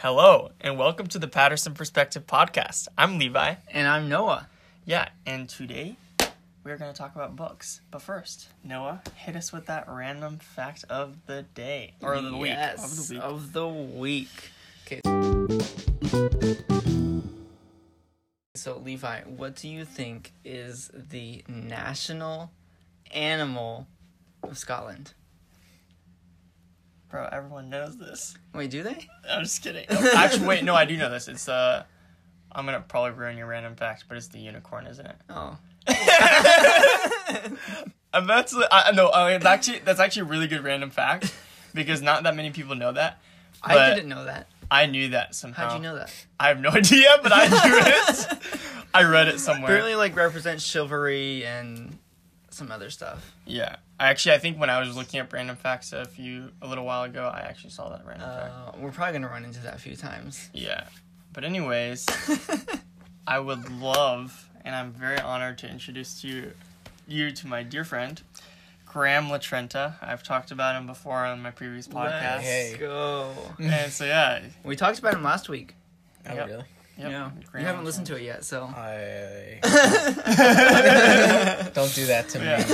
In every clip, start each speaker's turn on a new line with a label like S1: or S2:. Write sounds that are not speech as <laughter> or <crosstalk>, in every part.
S1: Hello, and welcome to the Patterson Perspective Podcast. I'm Levi.
S2: And I'm Noah.
S1: Yeah, and today we're going to talk about books. But first, Noah, hit us with that random fact of the day. Or of the week. Of the week.
S2: Of the week. Okay. So, Levi, what do you think is the national animal of Scotland?
S1: Bro, everyone knows this.
S2: Wait, do they?
S1: I'm just kidding. <laughs> No, actually, wait, no, I do know this. It's, uh, I'm to probably ruin your random fact, but it's the unicorn, isn't it?
S2: Oh. <laughs>
S1: And that's I no, I mean, actually that's actually a really good random fact because not that many people know that.
S2: I didn't know that.
S1: I knew that somehow.
S2: How'd you know that?
S1: I have no <laughs> idea, but I knew it. I read it somewhere.
S2: Apparently, like, represents chivalry and some other stuff.
S1: Yeah. I actually I think when I was looking up random facts a few a little while ago, I actually saw that random fact.
S2: Uh, we're probably going to run into that a few times.
S1: Yeah. But anyways, <laughs> I would love and I'm very honored to introduce you you to my dear friend Graham Latrenta. I've talked about him before on my previous podcast.
S2: Let's go.
S1: And so yeah,
S2: We talked about him last week.
S3: Oh,
S1: Yep.
S3: really?
S1: Yep.
S2: Yeah.
S1: Graham
S2: You haven't listened to it yet, so.
S3: I <laughs> don't do that to me.
S1: Yeah.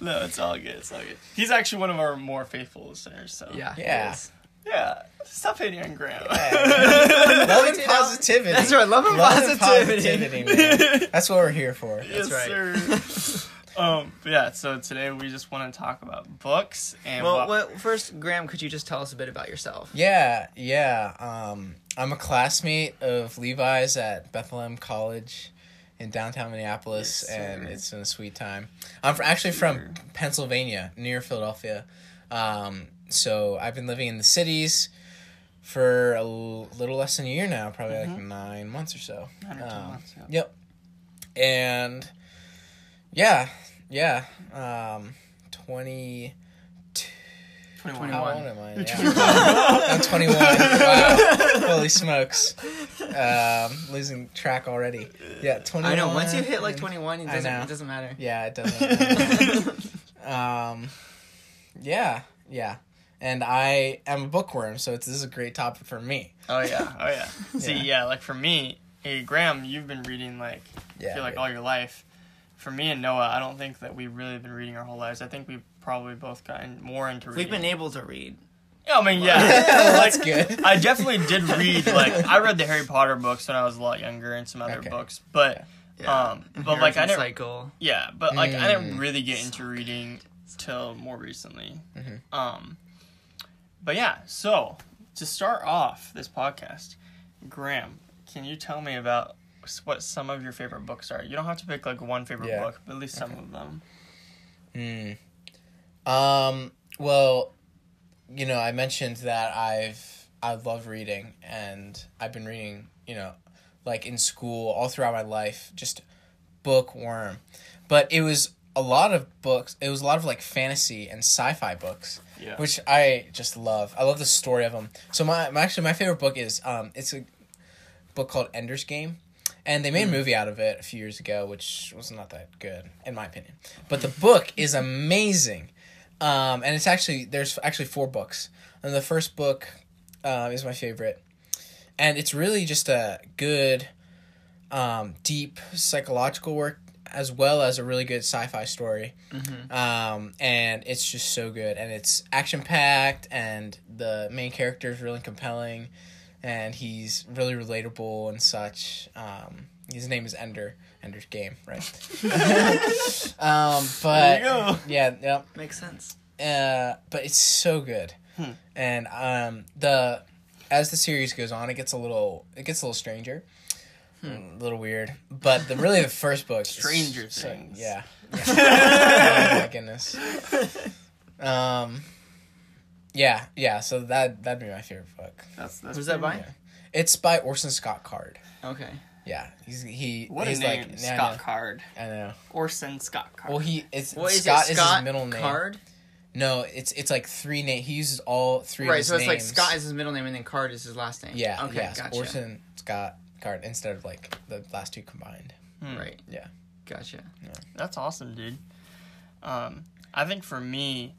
S1: <laughs> no, it's all good. It's all good. He's actually one of our more faithful listeners. So
S2: Yeah.
S3: Yeah.
S2: is.
S1: yeah. Stop hating on Graham. <laughs>
S3: Love and positivity.
S2: That's right, love and
S3: Love and
S2: positivity.
S3: positivity, man. That's what we're here for.
S1: yes,
S2: right.
S1: sir. um, yeah. So today we just want to talk about books and
S2: Well,
S1: what.
S2: well, first, Graham, could you just tell us a bit about yourself?
S3: Yeah, yeah. Um, I'm a classmate of Levi's at Bethlehem College in downtown Minneapolis,
S1: Yes,
S3: and it's been a sweet time. I'm fr- actually from Pennsylvania, near Philadelphia. Um, so I've been living in the cities for a l- little less than a year now, probably like nine months or so.
S1: Nine or
S3: Um,
S1: months, yeah.
S3: Yep. And yeah, yeah. Um, 20.
S1: 21.
S3: How
S2: 21.
S3: old am I? Yeah. I'm 21. <laughs> Wow. Holy smokes. Um, losing track already. Yeah, 21.
S2: I know. Once you hit like 21, it doesn't, it doesn't matter.
S3: Yeah, it doesn't. <laughs> um, yeah, yeah. And I am a bookworm, so it's, this is a great topic for me.
S1: Oh yeah. Oh yeah. <laughs> See,
S3: Yeah.
S1: yeah. Like for me, hey Graham, you've been reading like I feel like all your life. For me and Noah, I don't think that we've really been reading our whole lives. I think we've probably both gotten more into reading.
S2: We've been able to read.
S1: Yeah, I mean, yeah. <laughs>
S3: That's
S1: Like,
S3: good.
S1: I definitely did read like I read the Harry Potter books when I was a lot younger and some other
S3: Okay.
S1: books, but um, but like I
S2: Inheritance
S1: didn't,
S2: cycle.
S1: yeah, but like I didn't
S3: Mm.
S1: really get into reading till more recently.
S3: Mhm.
S1: Um, but yeah, so to start off this podcast, Graham, can you tell me about what some of your favorite books are? You don't have to pick like one favorite
S3: Yeah.
S1: book, but at least some of them.
S3: Hmm. Um. Well, you know, I mentioned that I've I love reading, and I've been reading. You know, like in school, all throughout my life, just bookworm. But it was a lot of books. It was a lot of like fantasy and sci-fi books,
S1: Yeah.
S3: which I just love. I love the story of them. So my, my actually my favorite book is um it's a book called Ender's Game. And they made a movie out of it a few years ago, which was not that good, in my opinion. But the book is amazing. Um, and it's actually, there's actually four books. And the first book uh, is my favorite. And it's really just a good, um, deep psychological work, as well as a really good sci fi story. Um, and it's just so good. And it's action packed, and the main character is really compelling and he's really relatable and such. Um, his name is Ender. Ender's Game, right? <laughs> <laughs> um, but
S1: There you go.
S3: yeah, yep.
S2: Makes sense.
S3: Uh, but it's so good,
S1: Hmm.
S3: and um, the as the series goes on, it gets a little it gets a little stranger, a little weird. But the really the first book, is
S1: Stranger
S3: so-
S1: Things.
S3: yeah. yeah. <laughs> oh my goodness. Um. Yeah, yeah. So that that'd be my favorite book.
S1: That's, that's
S2: Who's that by?
S3: Yeah. It's by Orson Scott Card.
S2: Okay.
S3: Yeah, he's he.
S1: What a name,
S3: like yeah,
S1: Scott Card.
S3: I know.
S1: Orson Scott Card.
S3: Well, he it's
S2: What is
S3: Scott
S2: it?
S3: is
S2: Scott
S3: his middle name.
S2: Card?
S3: No, it's it's like three name. He uses all three. of
S2: Right,
S3: his
S2: so it's like. Scott is his middle name and then Card is his last name.
S3: Yeah.
S2: Okay,
S3: yes,
S2: gotcha.
S3: Orson Scott Card instead of like the last two combined.
S1: Hmm.
S2: Right.
S3: Yeah.
S2: Gotcha. Yeah.
S1: That's awesome, dude. Um, I think for me,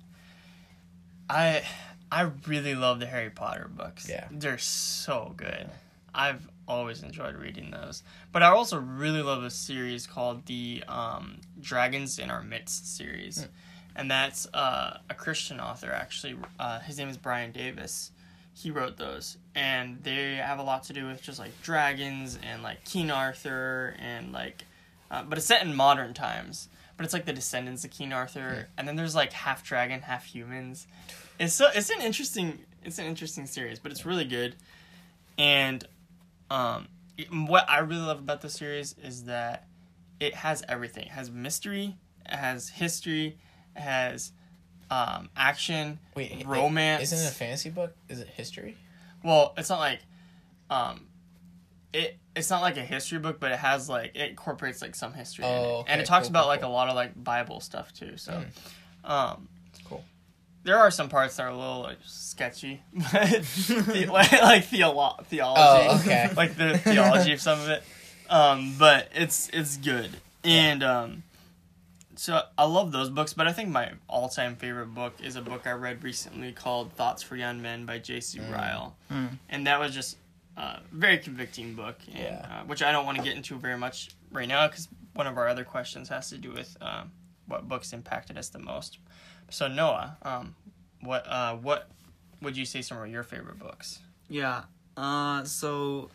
S1: I I really love the Harry Potter books.
S3: Yeah.
S1: They're so good. I've always enjoyed reading those. But I also really love a series called the um, Dragons in Our Midst series. And that's uh, a Christian author, actually. Uh, his name is Bryan Davis. He wrote those. And they have a lot to do with just like dragons and like King Arthur and like. Uh, but it's set in modern times. But it's like the descendants of King Arthur. And then there's like half dragon, half humans <sighs> it's so it's an interesting it's an interesting series, but it's really good. And um, what I really love about the series is that it has everything. It has mystery, it has history, it has um, action.
S3: Wait, it-
S1: Romance.
S3: Isn't it a fantasy book? Is it history?
S1: Well, it's not like um, it it's not like a history book, but it has like it incorporates like some history in
S3: Oh,
S1: it, and it talks
S3: cool,
S1: about
S3: cool,
S1: like
S3: cool.
S1: a lot of like Bible stuff too. So, um,
S3: Cool.
S1: There are some parts that are a little like sketchy, <laughs> but the, like, like theolo- theology,
S3: Oh, okay. <laughs>
S1: like the theology of some of it. Um, but it's it's good, and um, so I love those books. But I think my all time favorite book is a book I read recently called "Thoughts for Young Men" by J.C. Ryle,
S2: Mm.
S1: and that was just a very convicting book, and,
S3: Yeah.
S1: uh, which I don't want to get into very much right now because one of our other questions has to do with um, what books impacted us the most. So Noah, um, what uh, what would you say some of your favorite books?
S2: Yeah. Uh, so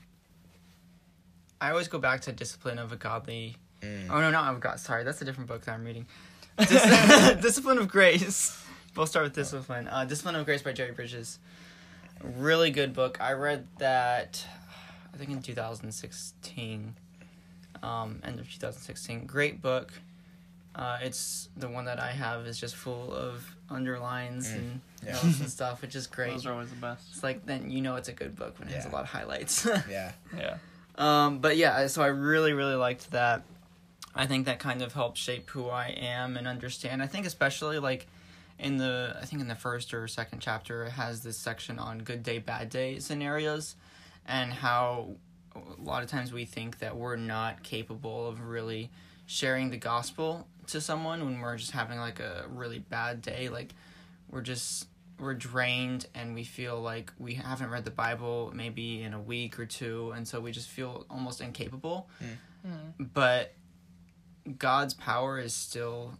S2: I always go back to Discipline of a Godly.
S3: Mm.
S2: Oh no, not of God. Sorry, that's a different book that I'm reading. <laughs> Dis- <laughs> Discipline of Grace. We'll start with Discipline. Uh, Discipline of Grace by Jerry Bridges. Really good book. I read that, I think in 2016. Um, end of 2016. Great book. Uh, it's the one that I have is just full of underlines
S3: Mm.
S2: and
S3: Yeah.
S2: notes and <laughs> stuff, which is great.
S1: Those are always the best.
S2: It's like then you know it's a good book when it has a lot of highlights. <laughs>
S3: Yeah.
S1: Yeah.
S2: um, but yeah, so I really really liked that. I think that kind of helped shape who I am and understand. I think especially like in the I think in the first or second chapter it has this section on good day bad day scenarios and how a lot of times we think that we're not capable of really sharing the gospel to someone when we're just having like a really bad day like we're just we're drained and we feel like we haven't read the bible maybe in a week or two and so we just feel almost incapable but god's power is still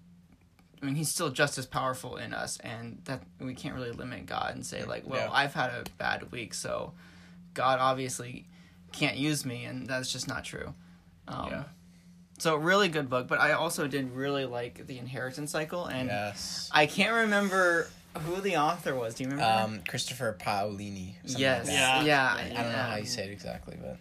S2: i mean he's still just as powerful in us and that we can't really limit god and say like well
S3: Yeah.
S2: i've had a bad week so god obviously can't use me and that's just not true um,
S1: Yeah.
S2: So really good book but i also did really like the inheritance cycle and
S3: Yes.
S2: I can't remember who the author was. Do you remember?
S3: Um, Christopher Paolini.
S2: yes.
S3: like
S1: Yeah.
S3: that.
S2: Yeah.
S3: I don't know how you say it exactly, but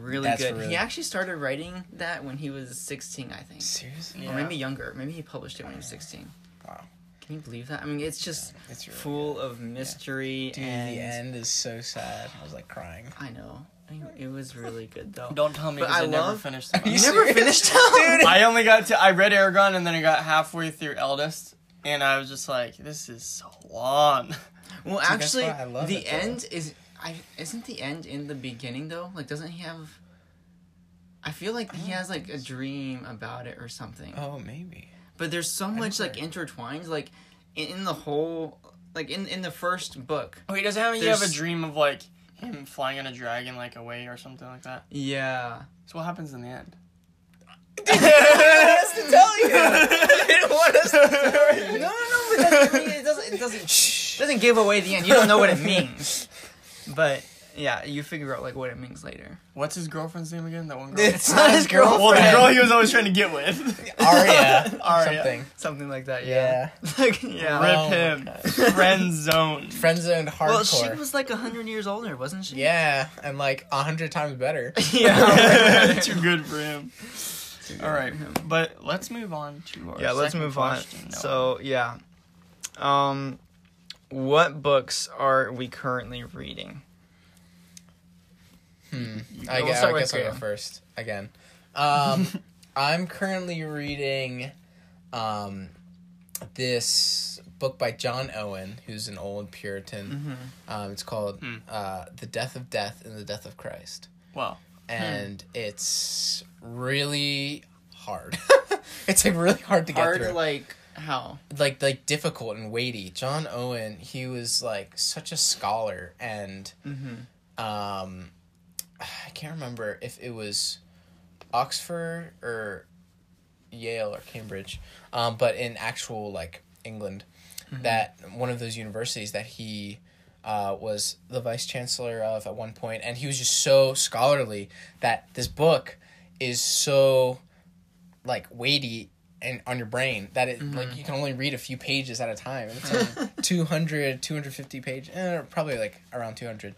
S2: Really
S3: That's
S2: good.
S3: really-
S2: He actually started writing that when he was 16, I think.
S3: seriously,
S1: Yeah.
S2: Or maybe younger. Maybe he published it when he was 16.
S3: Wow.
S2: Can you believe that? I mean, it's just
S3: it's really
S2: full of mystery
S3: Dude,
S2: and
S3: the end is so sad. I was like crying.
S2: I know. I- It was really good though.
S1: Don't tell me because I,
S2: I
S1: never
S2: love-
S1: finished the
S3: you
S2: You never
S3: serious?
S2: finished <laughs>
S3: Dude.
S1: I only got to I read Eragon and then I got halfway through Eldest and I was just like, this is so long. <laughs>
S2: Well,
S3: that's
S2: actually,
S3: why I love
S2: the
S3: it, though.
S2: end is. I isn't the end in the beginning though? Like, doesn't he have? I feel like he has like a dream about it or something.
S3: Oh, maybe.
S2: But there's so much like
S3: never-
S2: intertwined, like in, in the whole, like in in the first book.
S1: Oh, he doesn't have you have a
S2: There's-
S1: dream of like him flying on a dragon like away or something like that.
S2: Yeah.
S1: So what happens in the end?
S3: us to tell you. I didn't want us to tell <laughs>
S2: No, no, no. But that, I mean, it doesn't. It doesn't. It doesn't give away the end. You don't know what it means. <laughs> But yeah, you figure out like what it means later.
S1: What's his girlfriend's name again? That one girl.
S3: It's not <laughs> his girlfriend.
S1: well, the girl he was always trying to get with. <laughs>
S3: Arya. <laughs>
S1: Arya.
S3: Something.
S2: Something like that. Yeah.
S3: Yeah.
S2: like yeah.
S1: Rip
S3: Oh my
S1: him. Friend zone.
S3: Friend zoned hardcore.
S2: Well, she was like hundred years older, wasn't she?
S3: Yeah, and like a hundred times better.
S2: yeah.
S1: Too good for him. All right, but let's move on to our
S2: yeah. Let's
S1: second
S2: move on.
S1: question,
S2: So yeah. Um, what books are we currently reading?
S3: Hmm. I,
S2: We'll start
S3: I guess I'll go first again. Um, <laughs> I'm currently reading um, this book by John Owen, who's an old Puritan. Um, it's called
S1: Hmm.
S3: uh, "The Death of Death and the Death of Christ,"
S1: Wow.
S3: and it's really hard. <laughs> <laughs> it's like really hard to get
S2: Hard
S3: through.
S2: like How?
S3: like like difficult and weighty. John Owen, he was like such a scholar and
S2: Mm-hmm.
S3: um I can't remember if it was Oxford or Yale or Cambridge, um, but in actual like England, that one of those universities that he uh, was the vice chancellor of at one point, and he was just so scholarly that this book is so like weighty and on your brain that it like you can only read a few pages at a time. And it's like <laughs> 200, 250 page, eh, probably like around 200.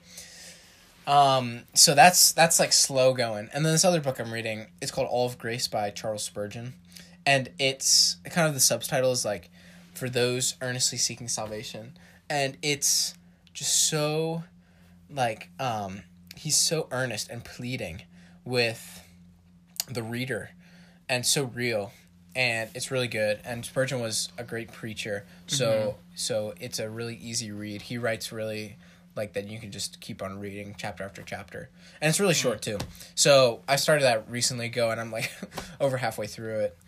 S3: Um, so that's that's like slow going. And then this other book I'm reading, it's called All of Grace by Charles Spurgeon. And it's kind of the subtitle is like for those earnestly seeking salvation. And it's just so like um he's so earnest and pleading with the reader and so real and it's really good and Spurgeon was a great preacher so so it's a really easy read he writes really like that you can just keep on reading chapter after chapter. And it's really short too. So I started that recently ago and I'm like <laughs> over halfway through it.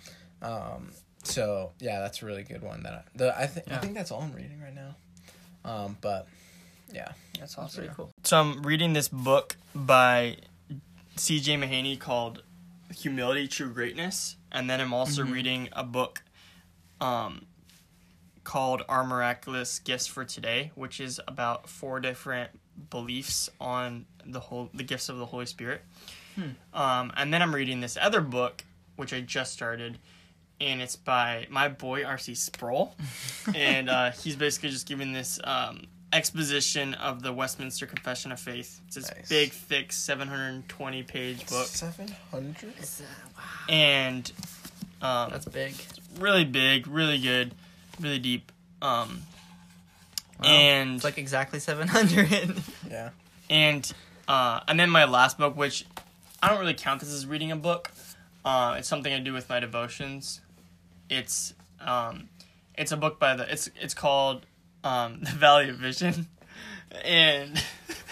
S3: Um so yeah that's a really good one that I, the I think I think that's all I'm reading right now. Um but yeah.
S1: That's
S2: That's pretty cool.
S1: So I'm reading this book by C.J. Mahaney called "Humility, True Greatness," and then I'm also reading a book, um, called "Are Miraculous Gifts for Today," which is about four different beliefs on the whole the gifts of the Holy Spirit. Um, and then I'm reading this other book, which I just started, and it's by my boy R.C. Sproul, <laughs> and uh, he's basically just giving this um, exposition of the Westminster Confession of Faith. It's this
S3: Nice.
S1: big, thick, 720 page book,
S3: 700 Wow.
S1: and um,
S2: That's big.
S1: really big, really good, really deep. Um,
S2: Wow.
S1: and
S2: It's like exactly 700. <laughs>
S3: yeah
S1: and uh, and then my last book, which I don't really count this as reading a book. Uh, it's something I do with my devotions. It's um, it's a book by the it's it's called um, <laughs> The Valley of Vision, and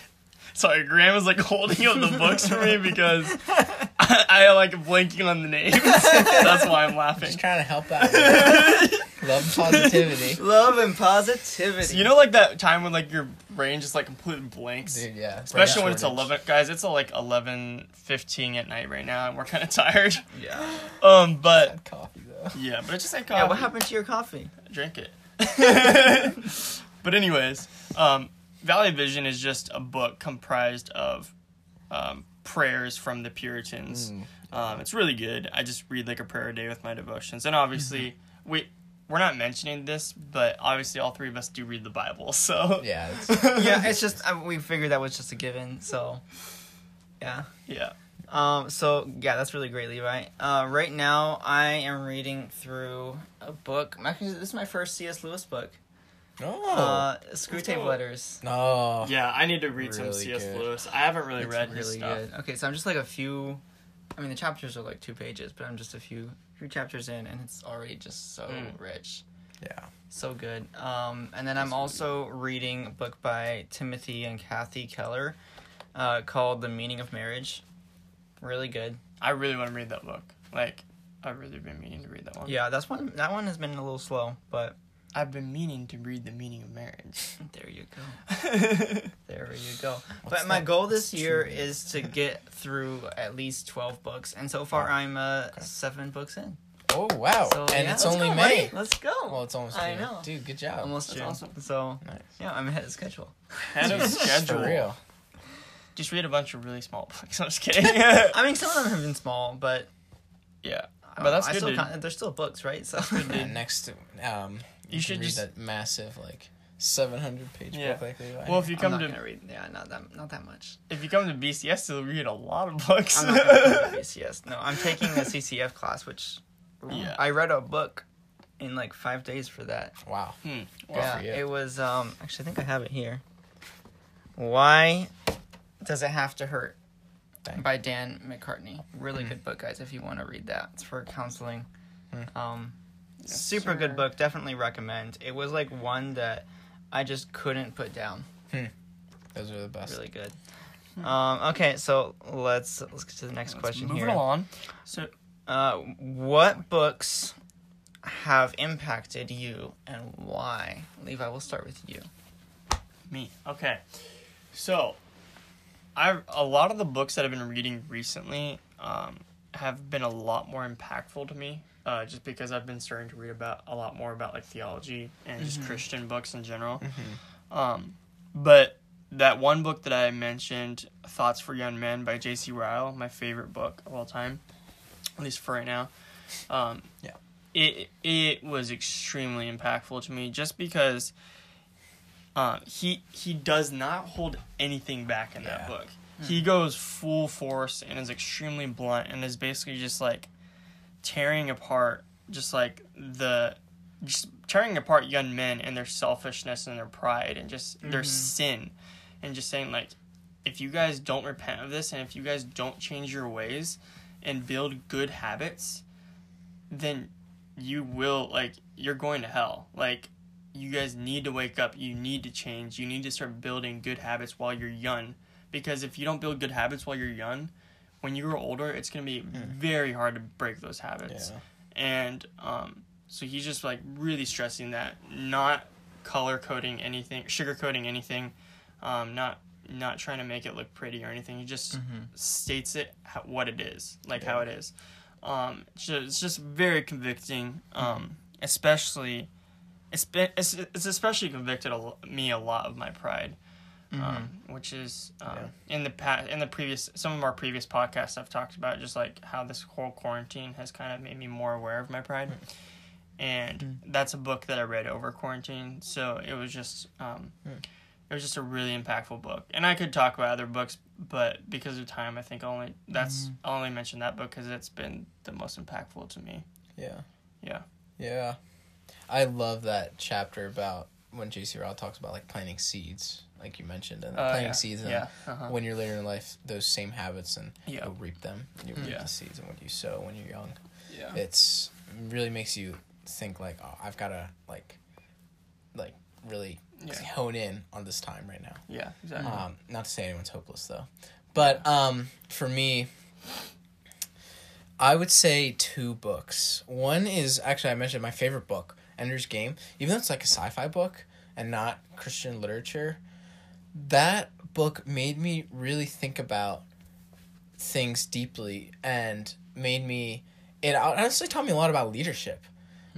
S1: <laughs> sorry, Graham was like holding up the books for me because I, I like blanking on the names. That's why I'm laughing.
S3: just trying to help out love and positivity <laughs>
S2: Love and positivity.
S1: You know, like that time when like your brain just like completely blanks.
S3: Dude, yeah.
S1: Especially when it's
S3: Shortage.
S1: 11, guys. It's uh, like 11:15 at night right now, and we're kind of <laughs> tired.
S2: Yeah. <laughs>
S1: Um, but
S3: Coffee though.
S1: yeah, but it's just like
S2: Yeah, what happened to your coffee?
S1: Drink it. but anyways, um, Valley Vision is just a book comprised of um, prayers from the Puritans.
S3: Mm.
S1: Um, it's really good. I just read like a prayer a day with my devotions, and obviously we we're not mentioning this, but obviously all three of us do read the Bible. So
S3: Yeah. <laughs> It's,
S2: yeah, it's just uh, we figured that was just a given. So, yeah.
S1: yeah.
S2: Um. So yeah, that's really great, Levi. Uh, right now I am reading through a book. Actually, this is my first C.S. Lewis book.
S3: oh.
S2: Uh, Screwtape
S1: cool.
S2: Letters.
S3: no.
S1: Yeah, I need to read some C.S.
S3: good.
S1: Lewis. I haven't really
S2: It's
S1: read his
S2: really
S1: stuff.
S2: good. Okay, so I'm just like a few. I mean, the chapters are like two pages, but I'm just a few few chapters in, and it's already just so
S1: Mm.
S2: rich.
S3: Yeah.
S2: So good. Um, and then I'm also reading a book by Timothy and Kathy Keller uh, called The Meaning of Marriage. Really good.
S1: I really want to read that book. Like, I've really been meaning to read that one.
S2: Yeah, that's one. That one has been a little slow, but
S1: I've been meaning to read The Meaning of Marriage. <laughs>
S2: there you go. <laughs> There you go. but my
S3: that?
S2: goal this year is to <laughs> get through at least 12 books. And so far. I'm uh, seven books in.
S3: Oh wow.
S2: So,
S3: and
S2: yeah,
S3: it's only
S2: go,
S3: May.
S2: buddy. Let's go.
S3: Well, it's almost.
S2: I
S3: June.
S2: know.
S3: Dude, good job.
S2: Almost
S1: That's
S2: June.
S1: awesome.
S2: So,
S3: Nice.
S2: yeah, I'm ahead of schedule.
S1: Ahead of schedule.
S3: For real.
S1: Just read a bunch of really small books. I'm just kidding.
S2: I mean, some of them have been small, but
S1: yeah. But that's
S2: I
S1: good,
S2: Still they're still books, right? So
S3: And next, um,
S1: You should
S3: can read
S1: just-
S3: that massive like seven hundred page
S1: Yeah.
S3: book like Levi.
S1: Well, if you
S2: I'm
S1: come
S2: not
S1: to
S2: gonna read. Yeah, not that not that much.
S1: if you come to BCS, you'll read a lot of books.
S2: I'm not gonna come to BCS. No, I'm taking a CCF class, which
S1: Yeah.
S2: I read a book in like five days for that.
S3: wow.
S1: Hmm.
S3: Good
S2: yeah,
S3: for
S2: it was. Um, actually, I think I have it here. Why does it have to hurt?
S3: Dang.
S2: By Dan McCartney. Really
S3: Hmm.
S2: good book, guys. If you want to read that, it's for counseling.
S3: Hmm.
S2: Um,
S1: Yes,
S2: super
S1: sir.
S2: good book. Definitely recommend. It was like one that I just couldn't put down.
S3: Those are the best.
S2: Really good. Um, okay, so let's let's get to the next
S1: Let's
S2: question
S1: move
S2: here.
S1: it along. So
S2: Uh, what books have impacted you and why? Levi, we'll start with you.
S1: Me. Okay. So, I a lot of the books that I've been reading recently um, have been a lot more impactful to me. Uh, just because I've been starting to read about a lot more about like theology and just Christian books in general. Um, but that one book that I mentioned, Thoughts for Young Men by J.C. Ryle, my favorite book of all time, at least for right now. Um,
S3: Yeah.
S1: It it was extremely impactful to me just because um, he he does not hold anything back in that
S3: Yeah.
S1: He goes full force and is extremely blunt and is basically just like tearing apart just like the just tearing apart young men and their selfishness and their pride and just their mm-hmm. sin and just saying like if you guys don't repent of this and if you guys don't change your ways and build good habits then you will like you're going to hell. Like you guys need to wake up. You need to change. You need to start building good habits while you're young because if you don't build good habits while you're young when you grow older it's going to be very hard to break those habits.
S3: Yeah.
S1: and um, so he's just like really stressing that not color coding anything sugar coating anything um, not not trying to make it look pretty or anything. He just states it ho- what it is like how it is. Um, it's just, it's just very convicting um, especially it's, been, it's it's especially convicted a, me a lot of my pride um, which is um, in the past in the previous some of our previous podcasts I've talked about just like how this whole quarantine has kind of made me more aware of my pride, and that's a book that I read over quarantine. So it was just um, it was just a really impactful book, and I could talk about other books, but because of time, I think only that's I'll only mention that book because it's been the most impactful to me.
S3: Yeah.
S1: Yeah.
S3: Yeah. I love that chapter about when JC Ryle talks about like planting seeds, like you mentioned, and
S1: Uh,
S3: planting
S1: yeah.
S3: seeds, and
S1: Yeah. Uh-huh.
S3: when you're later in life, those same habits, and
S1: Yeah.
S3: you'll reap them. You reap
S1: Yeah.
S3: the seeds, and what you sow when you're young,
S1: Yeah.
S3: it's really makes you think like, oh, I've got to like, like really hone in on this time right now.
S1: Yeah. Exactly.
S3: Um, not to say anyone's hopeless though, but um, for me, I would say two books. One is actually I mentioned my favorite book, Ender's Game. Even though it's like a sci-fi book and not Christian literature, that book made me really think about things deeply and made me. It honestly taught me a lot about leadership.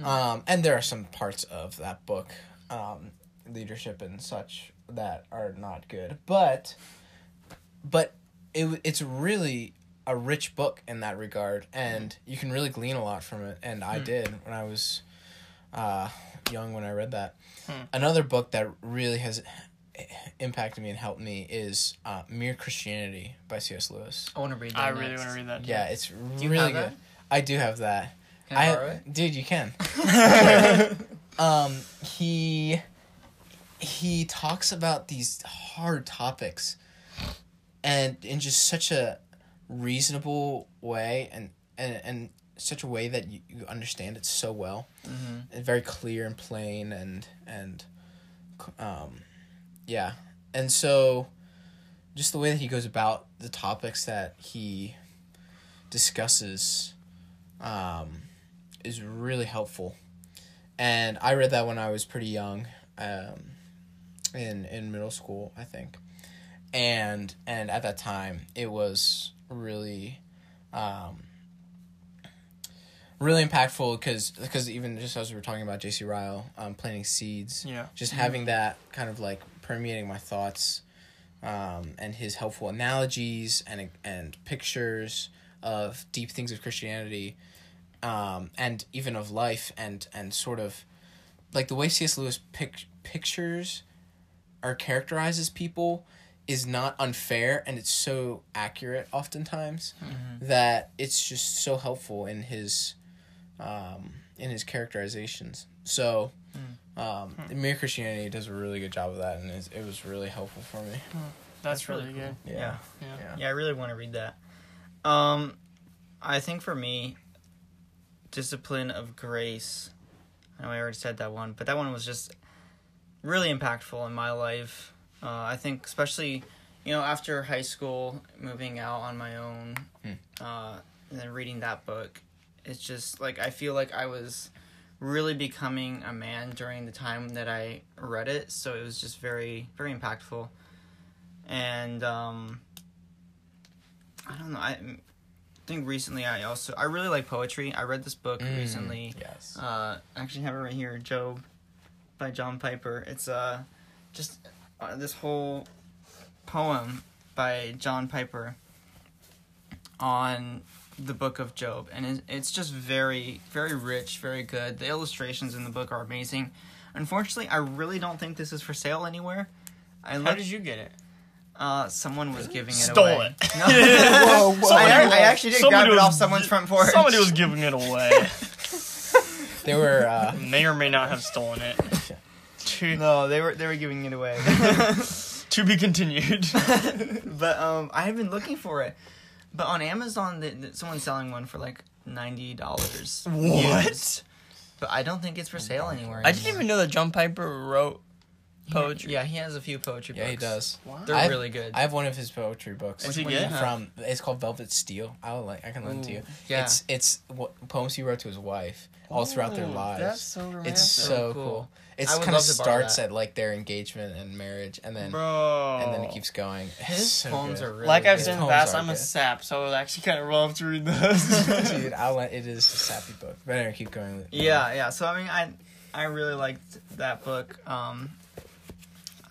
S3: Um, and there are some parts of that book, um, leadership and such, that are not good. But, but it it's really a rich book in that regard, and you can really glean a lot from it. And I did when I was uh, young when I read that. Another book that really has impacted me and helped me is uh, Mere Christianity by C.S. Lewis.
S2: I want to read that.
S1: I really want to read that. too.
S3: Yeah, it's
S2: you
S3: really
S2: have
S3: good.
S2: that?
S3: I do have that.
S2: Can I borrow it?
S3: dude, you can. <laughs> <laughs> um, he he talks about these hard topics, and in just such a reasonable way, and and and such a way that you, you understand it so well,
S2: Mhm.
S3: and very clear and plain, and and um, yeah, and so just the way that he goes about the topics that he discusses um, is really helpful. And I read that when I was pretty young, um, in in middle school, I think, and and at that time it was really, um, really impactful because because even just as we were talking about J.C. Ryle, um, planting seeds,
S1: Yeah.
S3: just having that kind of like permeating my thoughts um, and his helpful analogies and and pictures of deep things of Christianity um, and even of life and and sort of like the way C.S. Lewis pic- pictures or characterizes people is not unfair and it's so accurate oftentimes that it's just so helpful in his um, in his characterizations. So, um, Mere Christianity does a really good job of that, and it was really helpful for me.
S1: That's,
S2: That's really
S1: really good.
S2: Yeah.
S1: Yeah.
S3: Yeah.
S2: Yeah, I really want to read that. Um, I think for me, discipline of grace. I know I already said that one, but that one was just really impactful in my life. Uh, I think, especially, you know, after high school, moving out on my own,
S3: Hmm.
S2: uh, and then reading that book, it's just like I feel like I was really becoming a man during the time that I read it. So it was just very, very impactful. And um, I don't know. I think recently I also I really like poetry. I read this book
S3: Mm,
S2: recently.
S3: Yes.
S2: Uh, I actually have it right here, Job, by John Piper. It's uh, just uh, this whole poem by John Piper on the book of Job, and it's just very, very rich, very good. The illustrations in the book are amazing. Unfortunately, I really don't think this is for sale anywhere. I
S1: How
S2: looked,
S1: did you get it?
S2: uh, someone was giving it
S1: Stole
S2: away.
S1: it.
S2: No. <laughs> <laughs>
S3: Whoa, whoa.
S2: I, I actually did grab it off someone's front porch.
S1: Somebody was giving it away. <laughs>
S3: They were. Uh,
S1: may or may not have stolen it. To,
S2: No, they were they were giving it away.
S1: to be continued.
S2: but um, I have been looking for it. But on Amazon, the, the, someone's selling one for like ninety dollars.
S1: What?
S2: But I don't think it's for sale anywhere.
S1: I didn't
S2: anymore.
S1: even know that John Piper wrote poetry.
S2: Yeah, he has a few poetry
S3: yeah,
S2: books.
S3: he does.
S1: Wow.
S2: They're
S3: I've-
S2: really good.
S3: I have one of his poetry books.
S1: Is he
S2: Which one do
S1: good?
S2: you have?
S3: From it's called Velvet Steel. I'll like I can lend it to you.
S2: Yeah.
S3: It's it's what poems he wrote to his wife all throughout their lives.
S1: That's so romantic.
S3: It's so
S2: So
S3: cool.
S2: cool.
S3: It's
S2: I would
S3: kind of
S2: love to borrow
S3: starts at like their engagement and marriage, and then
S1: Bro.
S3: and then it keeps going.
S2: His
S3: so
S2: poems
S3: good.
S2: are really
S1: like I've
S2: good.
S1: said in the
S3: Poems
S1: past, I'm a sap, so it actually kind of love to read those. <laughs>
S3: Dude, I'll let, it is a sappy book. But anyway, keep going.
S2: Yeah, yeah. So I mean, I I really liked that book. Um,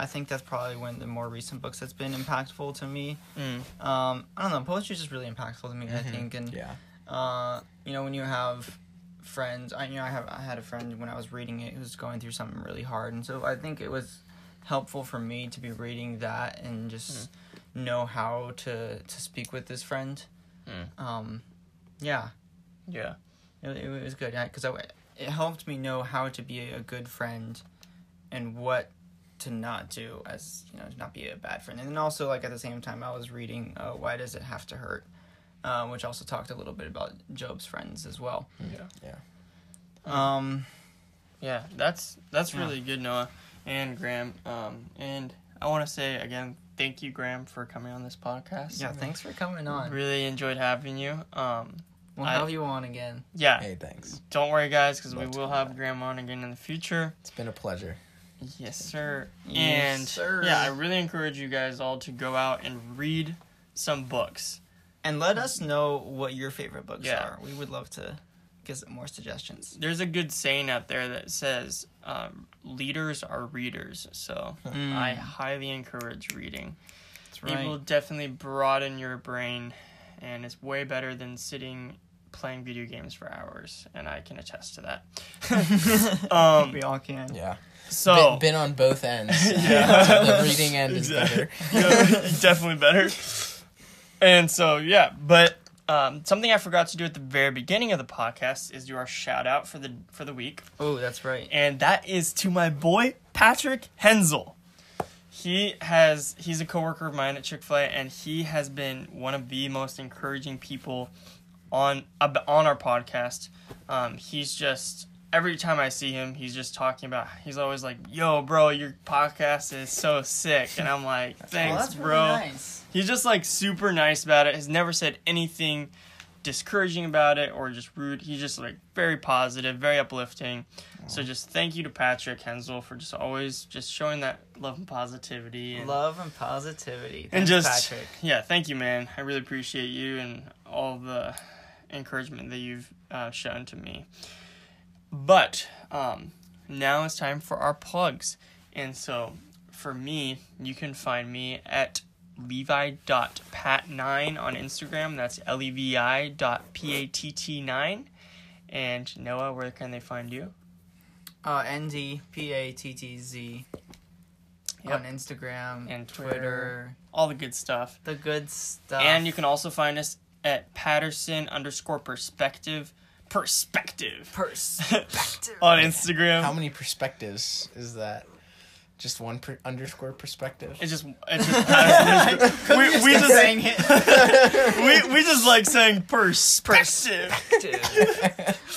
S2: I think that's probably one of the more recent books that's been impactful to me.
S1: Mm.
S2: Um, I don't know. Poetry is just really impactful to me. I
S3: Mhm.
S2: think, and
S3: Yeah.
S2: uh, you know, when you have friends, I you know, I have I had a friend when I was reading it who was going through something really hard, and so I think it was helpful for me to be reading that and just know how to to speak with this friend.
S1: Mm.
S2: Um, yeah,
S1: Yeah.
S2: it, it was good because I it helped me know how to be a good friend and what to not do as you know to not be a bad friend and then also like at the same time i was reading uh, why does it have to hurt uh, which also talked a little bit about job's friends as well
S1: Yeah.
S2: yeah um
S1: Yeah, that's that's
S2: Yeah.
S1: really good, Noah and Graham. Um, and I want to say again, thank you, Graham, for coming on this podcast.
S2: yeah thanks for coming on
S1: Really enjoyed having you. Um,
S2: we'll
S1: I-
S2: have you on again
S1: yeah,
S3: Hey, thanks.
S1: don't worry, guys, because we will have
S3: back.
S1: Graham on again in the future.
S3: It's been a pleasure.
S1: Yes, sir.
S2: Yes,
S1: and
S2: sir.
S1: yeah, I really encourage you guys all to go out and read some books.
S2: and let us know what your favorite books
S1: Yeah.
S2: are we would love to get some more suggestions
S1: There's a good saying out there that says um, leaders are readers. So
S2: Mm,
S1: I highly encourage reading.
S2: that's
S1: It will definitely broaden your brain, and it's way better than sitting playing video games for hours, and I can attest to that. <laughs> um,
S2: we all can
S3: Yeah.
S1: so
S3: been, been on both ends. <laughs>
S1: Yeah.
S3: the reading end is better. <laughs>
S1: Yeah, definitely better. And so yeah, but um, something I forgot to do at the very beginning of the podcast is do our shout out for the for the week.
S2: oh that's right
S1: and that is to my boy Patrick Hensel. He has he's a coworker of mine at Chick Fil A, and he has been one of the most encouraging people on on our podcast. Um, he's just every time I see him, he's just talking about. He's always like, "Yo, bro, your podcast is so sick," and I'm like, <laughs> "Thanks, bro."
S2: really nice
S1: He's just like super nice about it. Has never said anything discouraging about it or just rude. He's just like very positive, very uplifting. So just thank you to Patrick Hensel for just always just showing that love and positivity and
S2: Love and positivity.
S1: and just
S2: Patrick.
S1: yeah, thank you, man. I really appreciate you and all the encouragement that you've uh, shown to me. But um, now it's time for our plugs, and so for me, you can find me at levi.pat9 on Instagram. That's L E V I dot P A T T 9. And Noah, where can they find you?
S2: Uh, N D P A T T Z
S1: Yep.
S2: on Instagram
S1: And
S2: Twitter.
S1: Twitter. All the good stuff.
S2: The good stuff.
S1: And you can also find us at Patterson underscore perspective perspective
S2: perspective <laughs>
S1: on Instagram.
S3: How many perspectives is that? Just one per- underscore perspective.
S1: It's just it's just <laughs> we, we just
S2: saying it. <laughs>
S1: we, we just like saying perspective.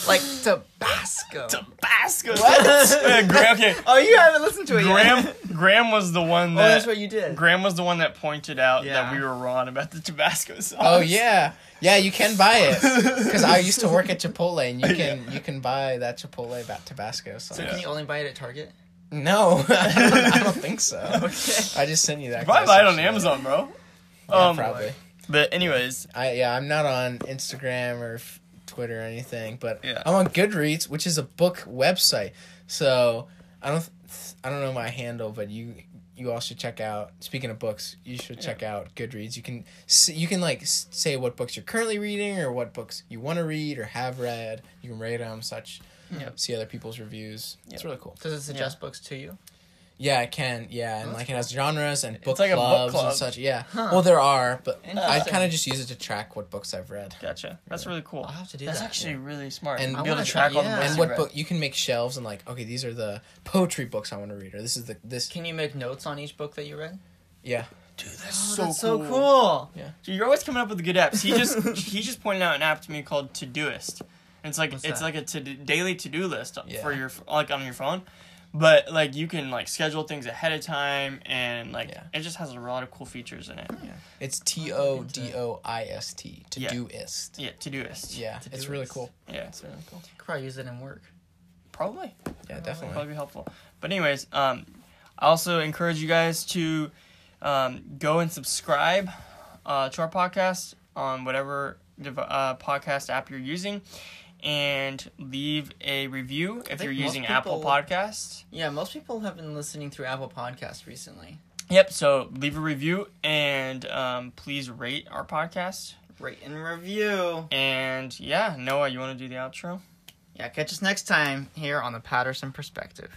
S2: like Tabasco.
S1: Tabasco. Yeah, Graham, okay.
S2: Oh, you haven't listened to it
S1: Graham
S2: yet.
S1: Graham was the one
S2: Oh,
S1: that
S2: that's what you did.
S1: Graham was the one that pointed out that we were wrong about the Tabasco sauce.
S3: oh yeah, yeah. You can buy it <laughs> because I used to work at Chipotle, and you can you can buy that Chipotle about Tabasco sauce.
S2: So can you only buy it at Target?
S3: No, <laughs> I don't, I don't think so. <laughs>
S2: Okay.
S3: I just sent you that.
S1: Probably buy it on Amazon, bro.
S3: Yeah,
S1: Um,
S3: probably.
S1: But anyways,
S3: I yeah, I'm not on Instagram or f- Twitter or anything, but
S1: Yeah.
S3: I'm on Goodreads, which is a book website. So I don't I don't know my handle, but you you all should check out. Speaking of books, you should check out Goodreads. You can you can like say what books you're currently reading or what books you want to read or have read. You can rate them, such.
S1: Yep.
S3: See other people's reviews. It's really cool.
S2: Does it suggest books to you?
S3: Yeah, it can. Yeah, and
S2: That's
S3: like it has genres and book
S1: like a book
S3: clubs
S1: club.
S3: and such. Yeah.
S2: Huh.
S3: Well, there are, but I kind of just use it to track what books I've read.
S1: gotcha. That's really cool.
S2: I'll have to do
S1: That's
S2: that.
S1: That's actually really smart.
S3: And-
S1: And
S3: I
S1: be able
S2: wanna
S1: track
S2: try-
S1: all the
S2: yeah.
S1: books
S3: and what book you can make shelves and like okay these are the poetry books i want to read or this is the this
S2: Can you make notes on each book that you read?
S3: yeah
S1: Dude, that's
S2: Oh,
S1: so
S2: that's
S1: cool.
S2: so cool.
S1: Dude, you're always coming up with the good apps. He just he just pointed out an app to me called Todoist. And it's like
S2: What's
S1: it's
S2: that?
S1: like a to daily to do list
S3: Yeah.
S1: for your like on your phone. But like you can like schedule things ahead of time and like
S3: Yeah.
S1: it just has a lot of cool features in it. Yeah.
S3: it's t-o-d-o-i-s-t to
S1: Yeah.
S3: doist
S1: Yeah, Todoist.
S3: yeah
S2: To
S3: it's really cool
S1: Yeah, it's really cool.
S2: Could probably use it in work.
S1: Probably.
S3: yeah
S1: That'd
S3: definitely
S1: probably be helpful. But anyways, um, I also encourage you guys to um, go and subscribe uh, to our podcast on whatever dev- uh, podcast app you're using, and leave a review if you're using Apple
S2: people-
S1: Podcasts.
S2: Yeah, most people have been listening through Apple Podcasts recently.
S1: Yep. So leave a review and um, please rate our podcast.
S2: Rate and review.
S1: And yeah, Noah, you want to do the outro?
S2: Yeah, catch us next time here on the Patterson Perspective.